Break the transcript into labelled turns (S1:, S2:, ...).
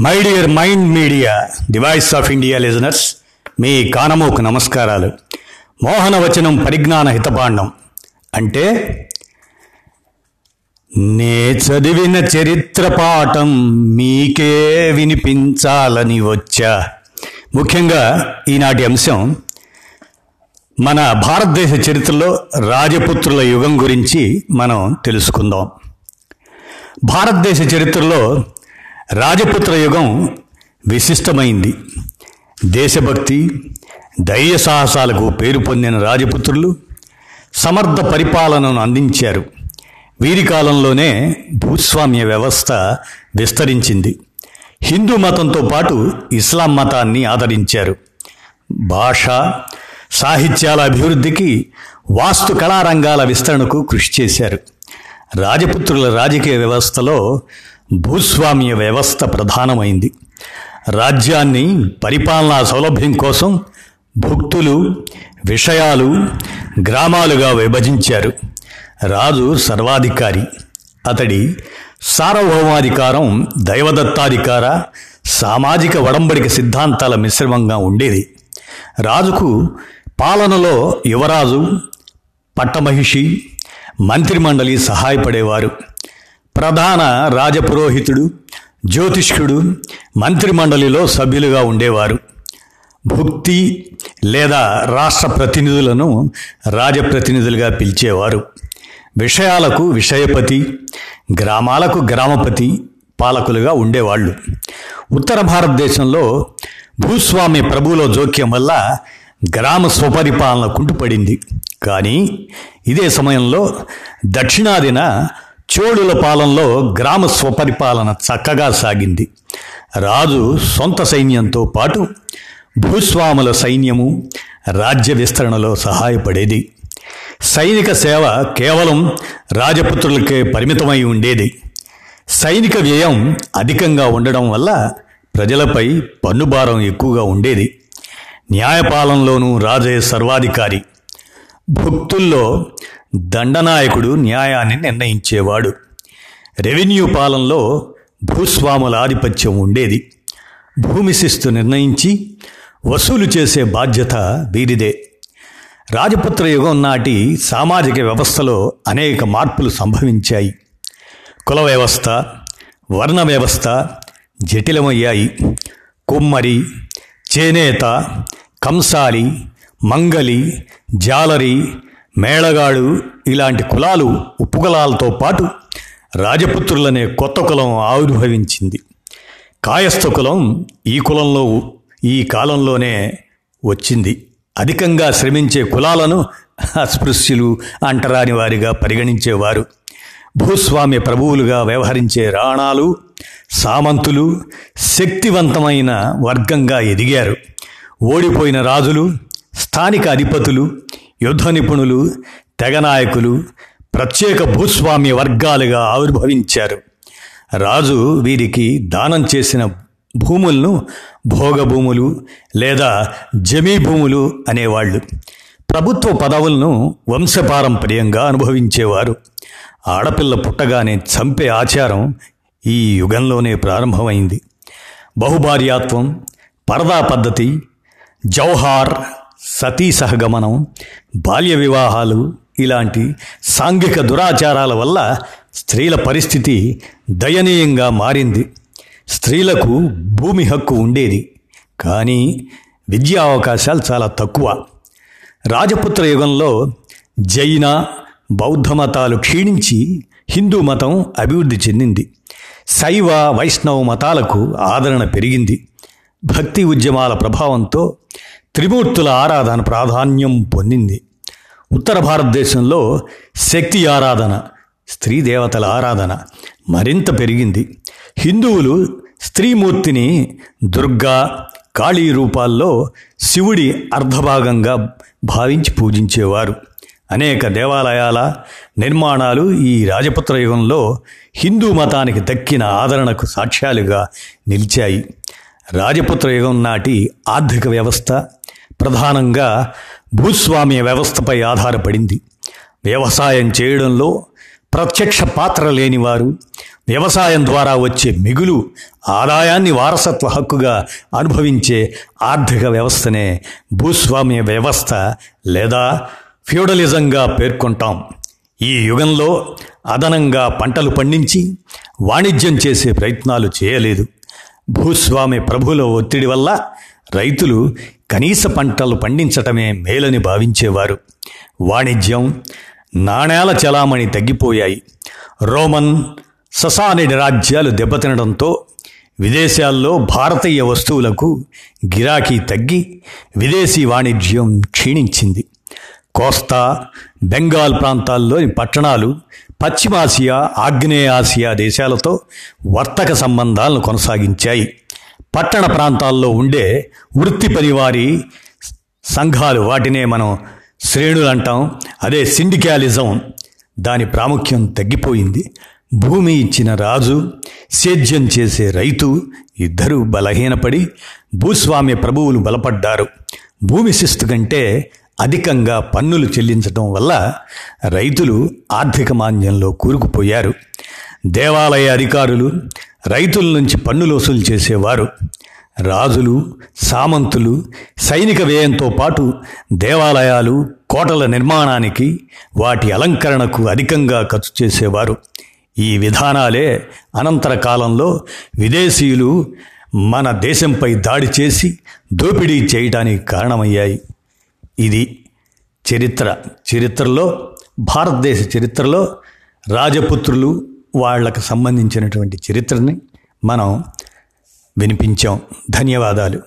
S1: My dear mind media the voice of India listeners మీ కానమోకు నమస్కారాలు. మోహనవచనం పరిజ్ఞాన హితపాండం. అంటే నే చదివిన చరిత్ర పాఠం మీకే వినిపించాలని వచ్చా. ముఖ్యంగా ఈనాటి అంశం మన భారతదేశ చరిత్రలో రాజపుత్రుల యుగం గురించి మనం తెలుసుకుందాం. భారతదేశ చరిత్రలో రాజపుత్ర యుగం విశిష్టమైంది. దేశభక్తి ధైర్య సాహసాలకు పేరు పొందిన రాజపుత్రులు సమర్థ పరిపాలనను అందించారు. వీరి కాలంలోనే భూస్వామ్య వ్యవస్థ విస్తరించింది. హిందూ మతంతో పాటు ఇస్లాం మతాన్ని ఆదరించారు. భాష సాహిత్యాల అభివృద్ధికి వాస్తు కళారంగాల విస్తరణకు కృషి చేశారు. రాజపుత్రుల రాజకీయ వ్యవస్థలో భూస్వామ్య వ్యవస్థ ప్రధానమైంది. రాజ్యాన్ని పరిపాలనా సౌలభ్యం కోసం భుక్తులు విషయాలు గ్రామాలుగా విభజించారు. రాజు సర్వాధికారి. అతడి సార్వభౌమాధికారం దైవదత్తాధికార సామాజిక వడంబడిక సిద్ధాంతాల మిశ్రమంగా ఉండేది. రాజుకు పాలనలో యువరాజు పట్టమహిషి మంత్రిమండలి సహాయపడేవారు. ప్రధాన రాజపురోహితుడు జ్యోతిష్కుడు మంత్రిమండలిలో సభ్యులుగా ఉండేవారు. భుక్తి లేదా రాష్ట్ర ప్రతినిధులను రాజప్రతినిధులుగా పిలిచేవారు. విషయాలకు విషయపతి గ్రామాలకు గ్రామపతి పాలకులుగా ఉండేవాళ్ళు. ఉత్తర భారతదేశంలో భూస్వామి ప్రభువుల జోక్యం వల్ల గ్రామ స్వపరిపాలన కుంటుపడింది. కానీ ఇదే సమయంలో దక్షిణాదిన చోళుల పాలనలో గ్రామ స్వపరిపాలన చక్కగా సాగింది. రాజు సొంత సైన్యంతో పాటు భూస్వాముల సైన్యము రాజ్య విస్తరణలో సహాయపడేది. సైనిక సేవ కేవలం రాజపుత్రులకే పరిమితమై ఉండేది. సైనిక వ్యయం అధికంగా ఉండడం వల్ల ప్రజలపై పన్నుభారం ఎక్కువగా ఉండేది. న్యాయపాలనలోనూ రాజే సర్వాధికారి. భక్తుల్లో దండనాయకుడు న్యాయాన్ని నిర్ణయించేవాడు. రెవెన్యూ పాలనలో భూస్వాముల ఆధిపత్యం ఉండేది. భూమి శిస్తు నిర్ణయించి వసూలు చేసే బాధ్యత వీరిదే. రాజపుత్ర యుగం నాటి సామాజిక వ్యవస్థలో అనేక మార్పులు సంభవించాయి. కుల వ్యవస్థ వర్ణ వ్యవస్థ జటిలమయ్యాయి. కుమ్మరి చేనేత కంసాలి మంగలి జాలరి మేళగాడు ఇలాంటి కులాలు ఉపకులాలతో పాటు రాజపుత్రులనే కొత్త కులం ఆవిర్భవించింది. కాయస్థ కులం ఈ కులంలో ఈ కాలంలోనే వచ్చింది. అధికంగా శ్రమించే కులాలను అస్పృశ్యులు అంటరాని వారిగా పరిగణించేవారు. భూస్వామ్య ప్రభువులుగా వ్యవహరించే రాణాలు సామంతులు శక్తివంతమైన వర్గంగా ఎదిగారు. ఓడిపోయిన రాజులు స్థానిక అధిపతులు యుద్ధ నిపుణులు తెగ నాయకులు ప్రత్యేక భూస్వామ్య వర్గాలుగా ఆవిర్భవించారు. రాజు వీరికి దానం చేసిన భూములను భోగభూములు లేదా జమీ భూములు అనేవాళ్ళు. ప్రభుత్వ పదవులను వంశపారంపర్యంగా అనుభవించేవారు. ఆడపిల్ల పుట్టగానే చంపే ఆచారం ఈ యుగంలోనే ప్రారంభమైంది. బహుభార్యాత్వం పరదా పద్ధతి జౌహార్ సతీ సహగమనం బాల్య వివాహాలు ఇలాంటి సాంఘిక దురాచారాల వల్ల స్త్రీల పరిస్థితి దయనీయంగా మారింది. స్త్రీలకు భూమి హక్కు ఉండేది కానీ విద్యా అవకాశాలు చాలా తక్కువ. రాజపుత్ర యుగంలో జైన బౌద్ధ మతాలు క్షీణించి హిందూ మతం అభివృద్ధి చెందింది. శైవ వైష్ణవ మతాలకు ఆదరణ పెరిగింది. భక్తి ఉద్యమాల ప్రభావంతో త్రిమూర్తుల ఆరాధన ప్రాధాన్యం పొందింది. ఉత్తర భారతదేశంలో శక్తి ఆరాధన స్త్రీ దేవతల ఆరాధన మరింత పెరిగింది. హిందువులు స్త్రీమూర్తిని దుర్గా కాళీ రూపాల్లో శివుడి అర్ధభాగంగా భావించి పూజించేవారు. అనేక దేవాలయాల నిర్మాణాలు ఈ రాజపుత్ర యుగంలో హిందూ మతానికి దక్కిన ఆదరణకు సాక్ష్యాలుగా నిలిచాయి. రాజపుత్ర యుగం నాటి ఆర్థిక వ్యవస్థ ప్రధానంగా భూస్వామ్య వ్యవస్థపై ఆధారపడింది. వ్యవసాయం చేయడంలో ప్రత్యక్ష పాత్ర లేనివారు వ్యవసాయం ద్వారా వచ్చే మిగులు ఆదాయాన్ని వారసత్వ హక్కుగా అనుభవించే ఆర్థిక వ్యవస్థనే భూస్వామ్య వ్యవస్థ లేదా ఫ్యూడలిజంగా పేర్కొంటాం. ఈ యుగంలో అదనంగా పంటలు పండించి వాణిజ్యం చేసే ప్రయత్నాలు చేయలేదు. భూస్వామి ప్రభుల ఒత్తిడి వల్ల రైతులు కనీస పంటలు పండించటమే మేలని భావించేవారు. వాణిజ్యం నాణేల చలామణి తగ్గిపోయాయి. రోమన్ ససానిడి రాజ్యాలు దెబ్బతినడంతో విదేశాల్లో భారతీయ వస్తువులకు గిరాకీ తగ్గి విదేశీ వాణిజ్యం క్షీణించింది. కోస్తా బెంగాల్ ప్రాంతాల్లోని పట్టణాలు పశ్చిమాసియా ఆగ్నేయాసియా దేశాలతో వర్తక సంబంధాలను కొనసాగించాయి. పట్టణ ప్రాంతాల్లో ఉండే వృత్తి పనివారి సంఘాలు వాటినే మనం శ్రేణులు అంటాం. అదే సిండికాలిజం. దాని ప్రాముఖ్యం తగ్గిపోయింది. భూమి ఇచ్చిన రాజు సేద్యం చేసే రైతు ఇద్దరూ బలహీనపడి భూస్వామ్య ప్రభువులు బలపడ్డారు. భూమి శిస్తు కంటే అధికంగా పన్నులు చెల్లించడం వల్ల రైతులు ఆర్థిక మాంద్యంలో కూరుకుపోయారు. దేవాలయ అధికారులు రైతుల నుంచి పన్నులు వసూలు చేసేవారు. రాజులు సామంతులు సైనిక వ్యయంతో పాటు దేవాలయాలు కోటల నిర్మాణానికి వాటి అలంకరణకు అధికంగా ఖర్చు చేసేవారు. ఈ విధానాలే అనంతర కాలంలో విదేశీయులు మన దేశంపై దాడి చేసి దోపిడీ చేయడానికి కారణమయ్యాయి. ఇది చరిత్ర. చరిత్రలో భారతదేశ చరిత్రలో రాజపుత్రులు వాళ్ళకు సంబంధించినటువంటి చరిత్రని మనం వినిపించాం. ధన్యవాదాలు.